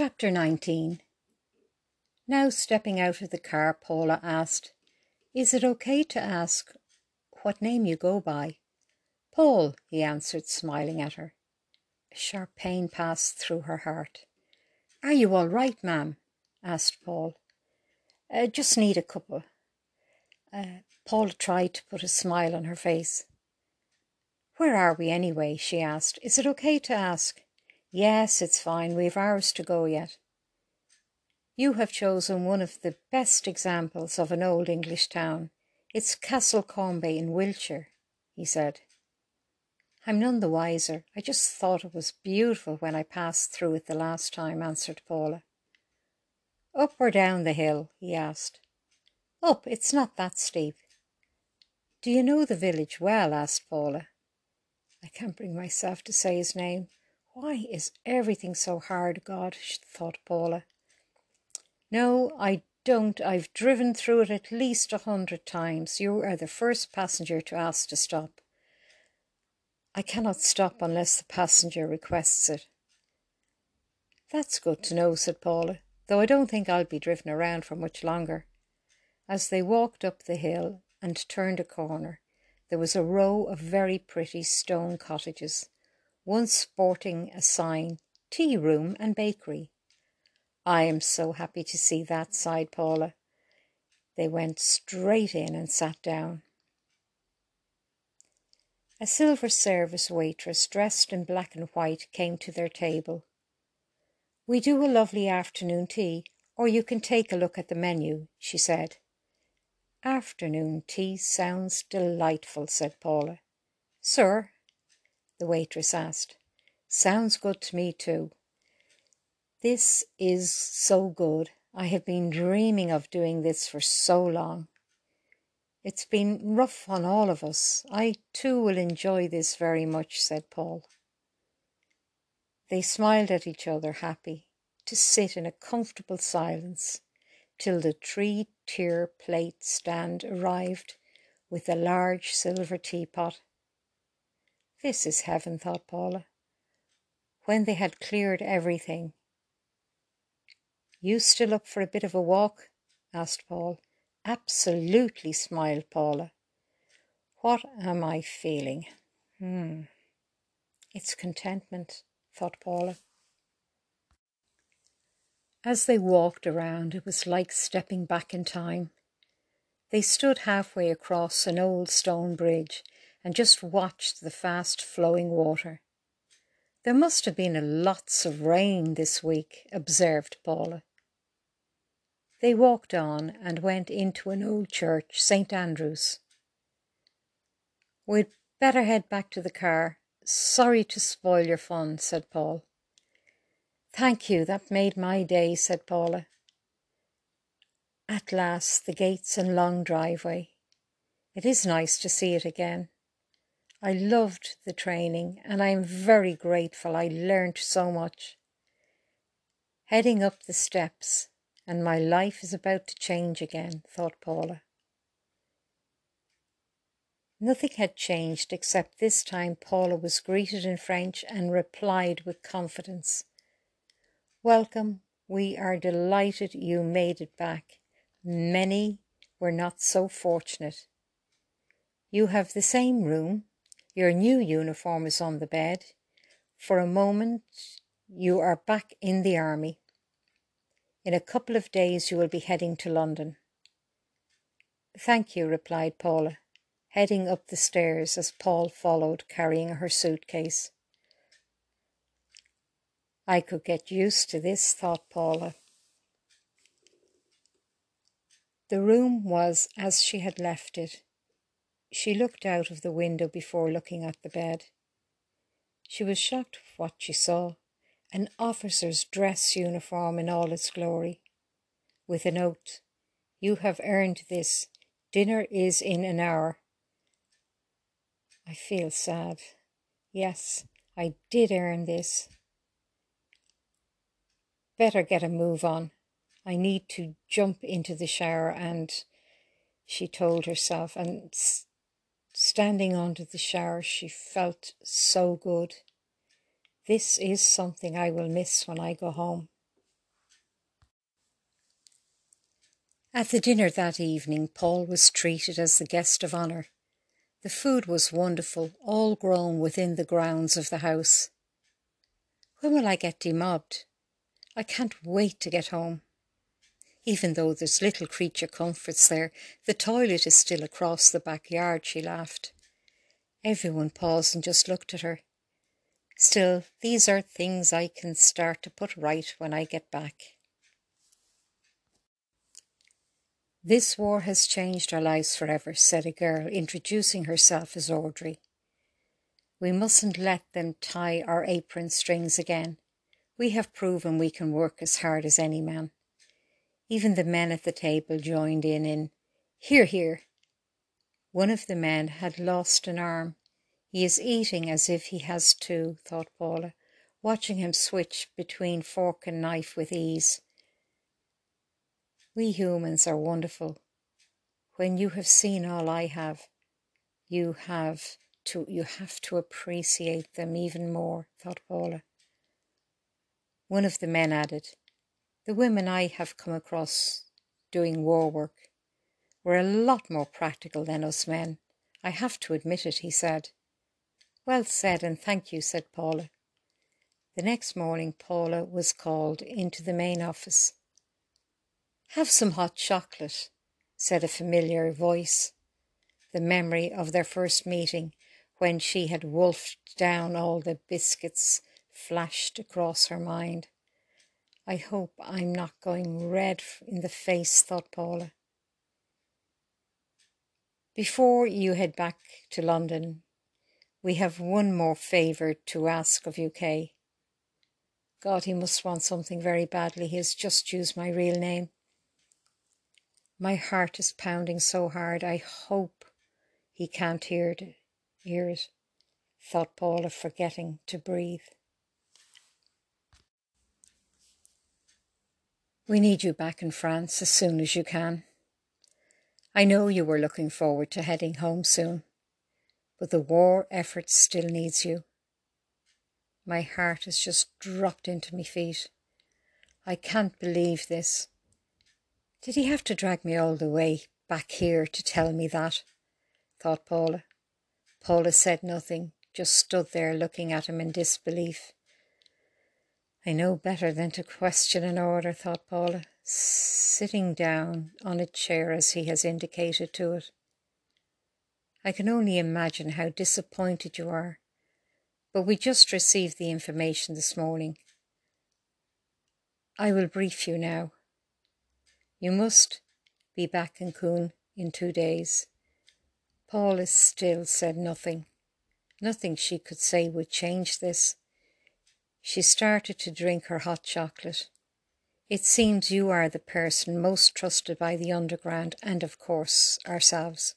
Chapter 19 Now stepping out of the car, Paula asked, Is it okay to ask what name you go by? Paul, he answered, smiling at her. A sharp pain passed through her heart. Are you all right, ma'am? asked Paul. Uh, just need a couple. Uh, Paula tried to put a smile on her face. Where are we anyway? she asked. Is it okay to ask? Yes, it's fine. We've hours to go yet. You have chosen one of the best examples of an old English town. It's Castlecombe in Wiltshire, he said. I'm none the wiser. I just thought it was beautiful when I passed through it the last time, answered Paula. Up or down the hill? he asked. Up, it's not that steep. Do you know the village well? asked Paula. I can't bring myself to say his name. Why is everything so hard, God? thought Paula. No, I don't. I've driven through it at least a hundred times. You are the first passenger to ask to stop. I cannot stop unless the passenger requests it. That's good to know, said Paula, though I don't think I'll be driven around for much longer. As they walked up the hill and turned a corner, there was a row of very pretty stone cottages one sporting a sign tea room and bakery. I am so happy to see that, sighed Paula. They went straight in and sat down. A silver service waitress dressed in black and white came to their table. We do a lovely afternoon tea, or you can take a look at the menu, she said. Afternoon tea sounds delightful, said Paula. Sir, the waitress asked. Sounds good to me, too. This is so good. I have been dreaming of doing this for so long. It's been rough on all of us. I too will enjoy this very much, said Paul. They smiled at each other, happy to sit in a comfortable silence till the three tier plate stand arrived with a large silver teapot this is heaven, thought Paula. When they had cleared everything. You still up for a bit of a walk? asked Paul. Absolutely, smiled Paula. What am I feeling? Hmm. It's contentment, thought Paula. As they walked around, it was like stepping back in time. They stood halfway across an old stone bridge and just watched the fast flowing water. There must have been lots of rain this week, observed Paula. They walked on and went into an old church, St. Andrew's. We'd better head back to the car. Sorry to spoil your fun, said Paul. Thank you, that made my day, said Paula. At last, the gates and long driveway. It is nice to see it again. I loved the training and I am very grateful. I learned so much. Heading up the steps, and my life is about to change again, thought Paula. Nothing had changed except this time Paula was greeted in French and replied with confidence. Welcome, we are delighted you made it back. Many were not so fortunate. You have the same room, your new uniform is on the bed. For a moment, you are back in the army. In a couple of days, you will be heading to London. Thank you, replied Paula, heading up the stairs as Paul followed, carrying her suitcase. I could get used to this, thought Paula. The room was as she had left it she looked out of the window before looking at the bed. She was shocked what she saw an officer's dress uniform in all its glory, with a note You have earned this. Dinner is in an hour. I feel sad. Yes, I did earn this. Better get a move on. I need to jump into the shower and, she told herself, and Standing under the shower, she felt so good. This is something I will miss when I go home. At the dinner that evening, Paul was treated as the guest of honour. The food was wonderful, all grown within the grounds of the house. When will I get demobbed? I can't wait to get home. Even though there's little creature comforts there, the toilet is still across the backyard, she laughed. Everyone paused and just looked at her. Still, these are things I can start to put right when I get back. This war has changed our lives forever, said a girl, introducing herself as Audrey. We mustn't let them tie our apron strings again. We have proven we can work as hard as any man. Even the men at the table joined in in Hear, hear. One of the men had lost an arm. He is eating as if he has two, thought Paula, watching him switch between fork and knife with ease. We humans are wonderful. When you have seen all I have, you have to you have to appreciate them even more, thought Paula. One of the men added, the women I have come across doing war work were a lot more practical than us men. I have to admit it, he said. Well said, and thank you, said Paula. The next morning, Paula was called into the main office. Have some hot chocolate, said a familiar voice. The memory of their first meeting, when she had wolfed down all the biscuits, flashed across her mind. I hope I'm not going red in the face, thought Paula. Before you head back to London, we have one more favour to ask of you, Kay. God, he must want something very badly. He has just used my real name. My heart is pounding so hard. I hope he can't hear it, hear it, thought Paula, forgetting to breathe. We need you back in France as soon as you can. I know you were looking forward to heading home soon, but the war effort still needs you. My heart has just dropped into my feet. I can't believe this. Did he have to drag me all the way back here to tell me that? thought Paula. Paula said nothing, just stood there looking at him in disbelief. I know better than to question an order, thought Paula, sitting down on a chair as he has indicated to it. I can only imagine how disappointed you are, but we just received the information this morning. I will brief you now. You must be back in Caen in two days. Paula still said nothing. Nothing she could say would change this. She started to drink her hot chocolate. It seems you are the person most trusted by the underground and, of course, ourselves.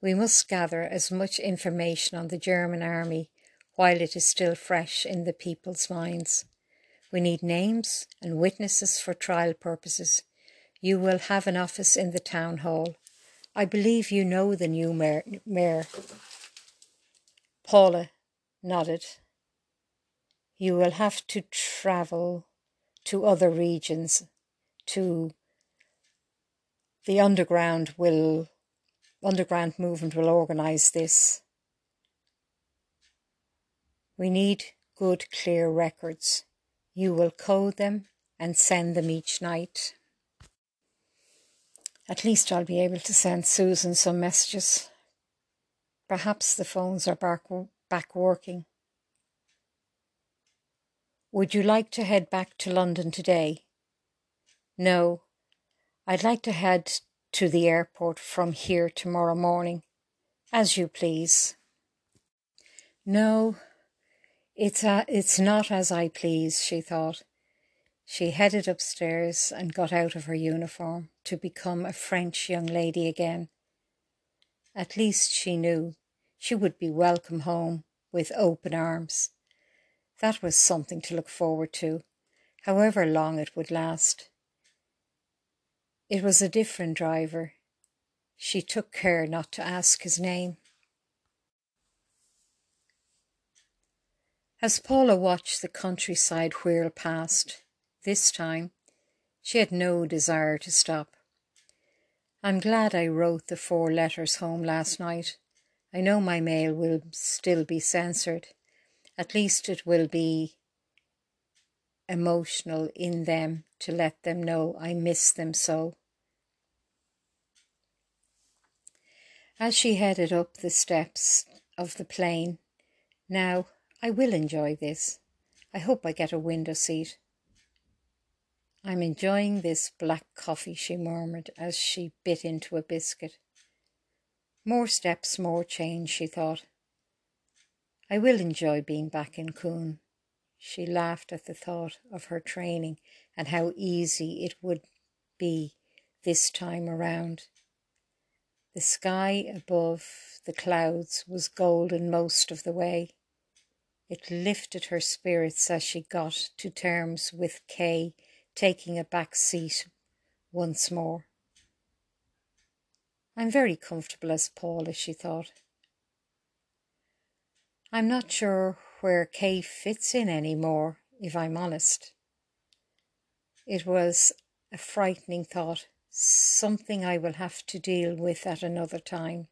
We must gather as much information on the German army while it is still fresh in the people's minds. We need names and witnesses for trial purposes. You will have an office in the town hall. I believe you know the new mayor. mayor. Paula nodded you will have to travel to other regions to the underground will underground movement will organize this we need good clear records you will code them and send them each night at least I'll be able to send Susan some messages. Perhaps the phones are back, back working. Would you like to head back to London today? No, I'd like to head to the airport from here tomorrow morning. As you please. No, it's, a, it's not as I please, she thought. She headed upstairs and got out of her uniform to become a French young lady again. At least she knew she would be welcome home with open arms. That was something to look forward to, however long it would last. It was a different driver. She took care not to ask his name. As Paula watched the countryside whirl past, this time She had no desire to stop. I'm glad I wrote the four letters home last night. I know my mail will still be censored. At least it will be emotional in them to let them know I miss them so. As she headed up the steps of the plane, now I will enjoy this. I hope I get a window seat. I'm enjoying this black coffee, she murmured as she bit into a biscuit. More steps, more change, she thought. I will enjoy being back in Caen. She laughed at the thought of her training and how easy it would be this time around. The sky above the clouds was golden most of the way. It lifted her spirits as she got to terms with Kay taking a back seat once more. I'm very comfortable as Paula, she thought. I'm not sure where Kay fits in any more, if I'm honest. It was a frightening thought, something I will have to deal with at another time.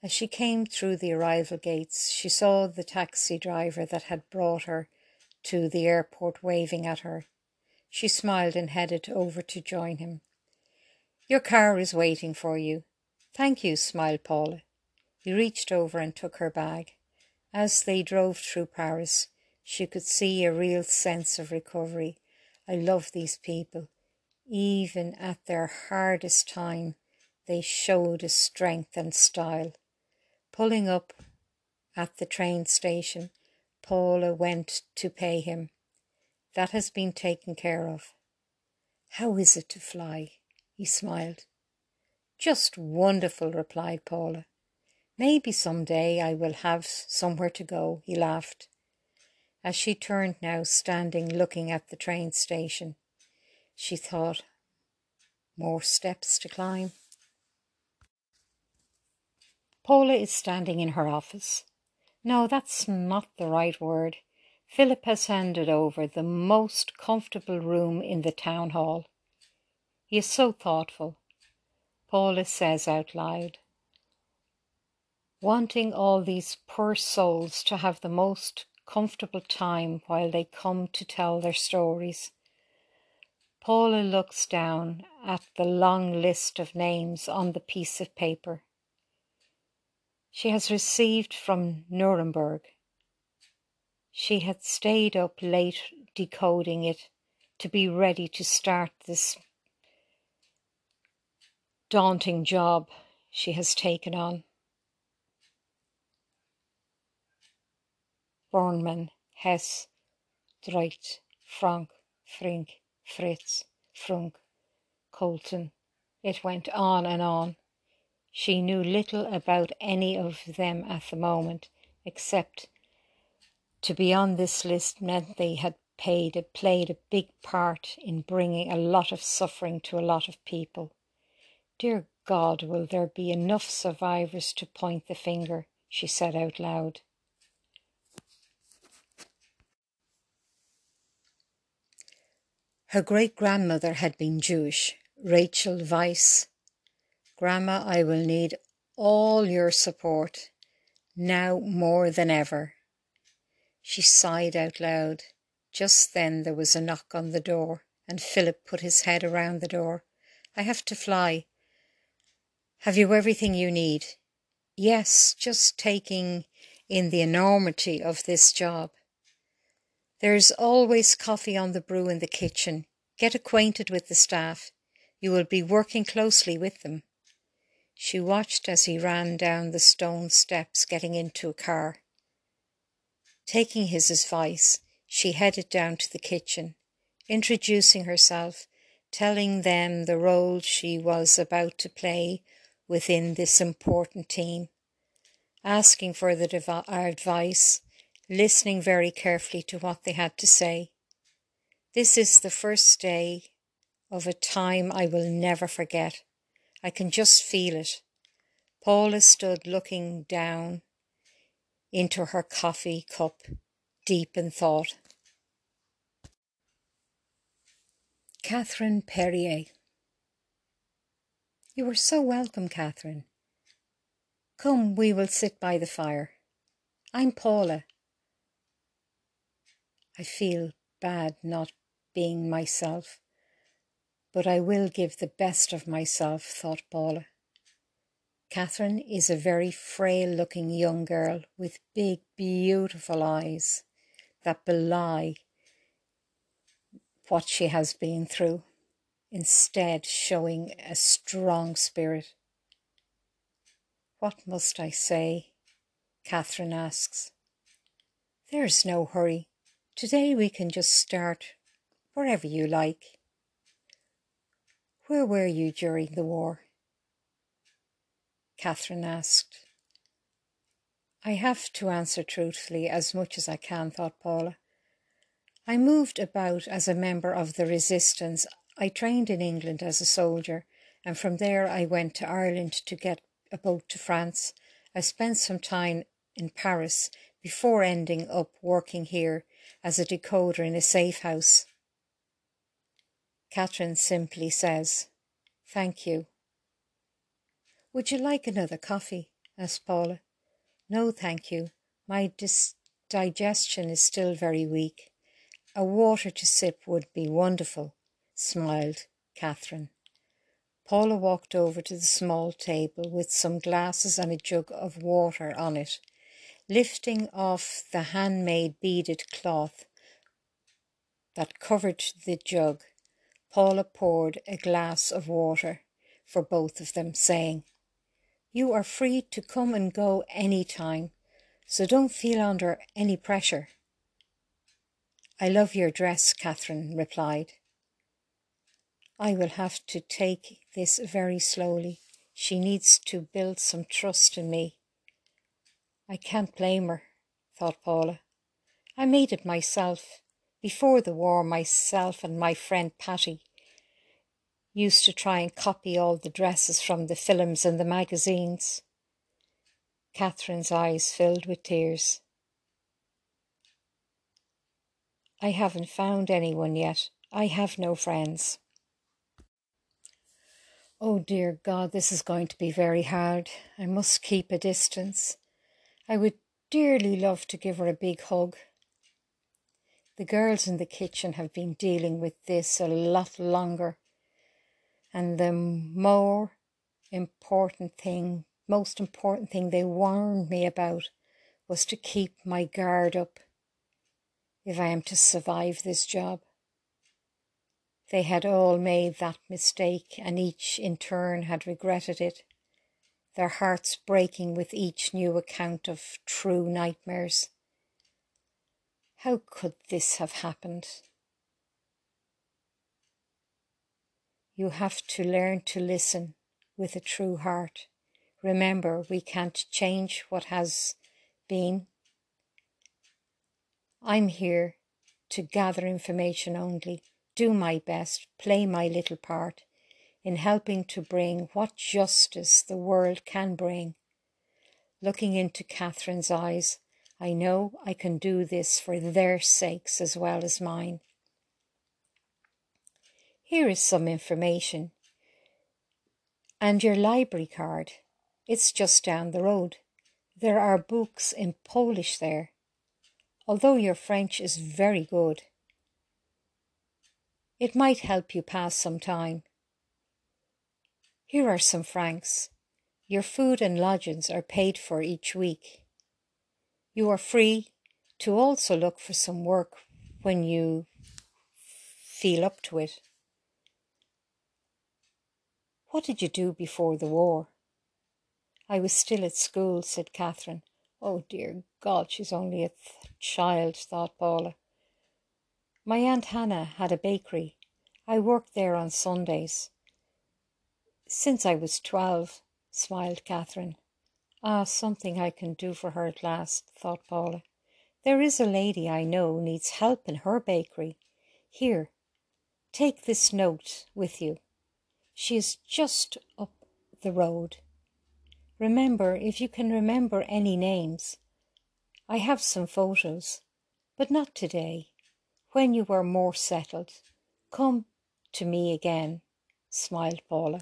As she came through the arrival gates, she saw the taxi driver that had brought her to the airport waving at her. She smiled and headed over to join him. Your car is waiting for you. Thank you, smiled Paula. He reached over and took her bag. As they drove through Paris, she could see a real sense of recovery. I love these people. Even at their hardest time, they showed a strength and style. Pulling up at the train station, Paula went to pay him. That has been taken care of. How is it to fly? He smiled. Just wonderful, replied Paula. Maybe some day I will have somewhere to go, he laughed. As she turned now, standing looking at the train station, she thought, more steps to climb. Paula is standing in her office. No, that's not the right word. Philip has handed over the most comfortable room in the town hall. He is so thoughtful. Paula says out loud, wanting all these poor souls to have the most comfortable time while they come to tell their stories. Paula looks down at the long list of names on the piece of paper she has received from Nuremberg. She had stayed up late decoding it to be ready to start this daunting job she has taken on. Bormann, Hess, Dreit, Frank, Frink, Fritz, Frunk, Colton. It went on and on. She knew little about any of them at the moment, except to be on this list meant they had paid a, played a big part in bringing a lot of suffering to a lot of people. Dear God, will there be enough survivors to point the finger? she said out loud. Her great grandmother had been Jewish, Rachel Weiss, Grandma, I will need all your support, now more than ever. She sighed out loud. Just then there was a knock on the door, and Philip put his head around the door. I have to fly. Have you everything you need? Yes, just taking in the enormity of this job. There's always coffee on the brew in the kitchen. Get acquainted with the staff. You will be working closely with them. She watched as he ran down the stone steps, getting into a car. Taking his advice, she headed down to the kitchen, introducing herself, telling them the role she was about to play within this important team, asking for the advice, listening very carefully to what they had to say. This is the first day of a time I will never forget. I can just feel it. Paula stood looking down into her coffee cup, deep in thought. Catherine Perrier. You are so welcome, Catherine. Come, we will sit by the fire. I'm Paula. I feel bad not being myself, but I will give the best of myself, thought Paula. Catherine is a very frail looking young girl with big, beautiful eyes that belie what she has been through, instead, showing a strong spirit. What must I say? Catherine asks. There's no hurry. Today we can just start wherever you like. Where were you during the war? Catherine asked. I have to answer truthfully as much as I can, thought Paula. I moved about as a member of the resistance. I trained in England as a soldier, and from there I went to Ireland to get a boat to France. I spent some time in Paris before ending up working here as a decoder in a safe house. Catherine simply says, Thank you. Would you like another coffee? asked Paula. No, thank you. My dis- digestion is still very weak. A water to sip would be wonderful, smiled Catherine. Paula walked over to the small table with some glasses and a jug of water on it. Lifting off the handmade beaded cloth that covered the jug, Paula poured a glass of water for both of them, saying, you are free to come and go any time, so don't feel under any pressure. I love your dress, Catherine replied. I will have to take this very slowly. She needs to build some trust in me. I can't blame her, thought Paula. I made it myself. Before the war, myself and my friend Patty used to try and copy all the dresses from the films and the magazines. Catherine's eyes filled with tears. I haven't found anyone yet. I have no friends. Oh dear God, this is going to be very hard. I must keep a distance. I would dearly love to give her a big hug. The girls in the kitchen have been dealing with this a lot longer and the more important thing, most important thing they warned me about was to keep my guard up if I am to survive this job. They had all made that mistake, and each in turn had regretted it, their hearts breaking with each new account of true nightmares. How could this have happened? You have to learn to listen with a true heart. Remember, we can't change what has been. I'm here to gather information only, do my best, play my little part in helping to bring what justice the world can bring. Looking into Catherine's eyes, I know I can do this for their sakes as well as mine. Here is some information. And your library card. It's just down the road. There are books in Polish there, although your French is very good. It might help you pass some time. Here are some francs. Your food and lodgings are paid for each week. You are free to also look for some work when you feel up to it. What did you do before the war? I was still at school, said Catherine. Oh, dear God, she's only a th- child, thought Paula. My Aunt Hannah had a bakery. I worked there on Sundays. Since I was twelve, smiled Catherine. Ah, something I can do for her at last, thought Paula. There is a lady I know needs help in her bakery. Here, take this note with you. She is just up the road. Remember, if you can remember any names. I have some photos, but not today. When you are more settled, come to me again, smiled Paula.